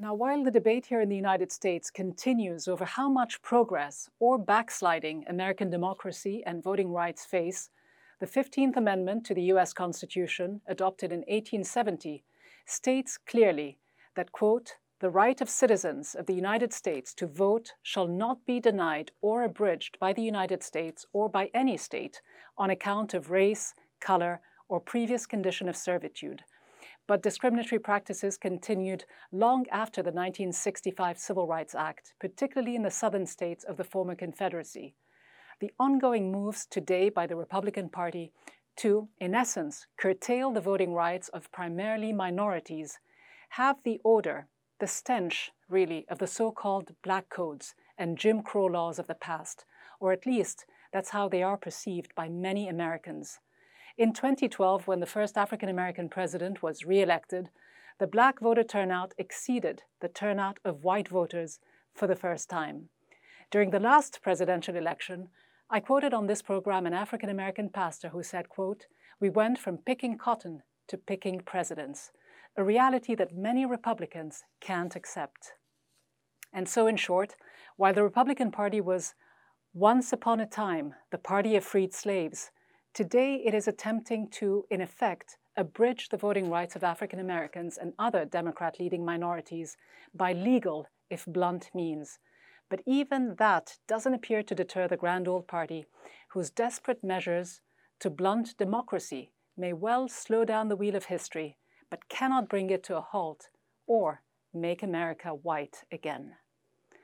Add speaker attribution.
Speaker 1: Now, while the debate here in the United States continues over how much progress or backsliding American democracy and voting rights face, the 15th Amendment to the U.S. Constitution, adopted in 1870, states clearly that, quote, the right of citizens of the United States to vote shall not be denied or abridged by the United States or by any state on account of race, color, or previous condition of servitude, but discriminatory practices continued long after the 1965 Civil Rights Act, particularly in the southern states of the former Confederacy. The ongoing moves today by the Republican Party to, in essence, curtail the voting rights of primarily minorities have the odor, the stench, really, of the so called Black Codes and Jim Crow laws of the past, or at least that's how they are perceived by many Americans. In 2012, when the first African American president was re-elected, the black voter turnout exceeded the turnout of white voters for the first time. During the last presidential election, I quoted on this program an African American pastor who said, quote, We went from picking cotton to picking presidents, a reality that many Republicans can't accept. And so, in short, while the Republican Party was once upon a time the party of freed slaves, Today, it is attempting to, in effect, abridge the voting rights of African Americans and other Democrat leading minorities by legal, if blunt, means. But even that doesn't appear to deter the Grand Old Party, whose desperate measures to blunt democracy may well slow down the wheel of history, but cannot bring it to a halt or make America white again.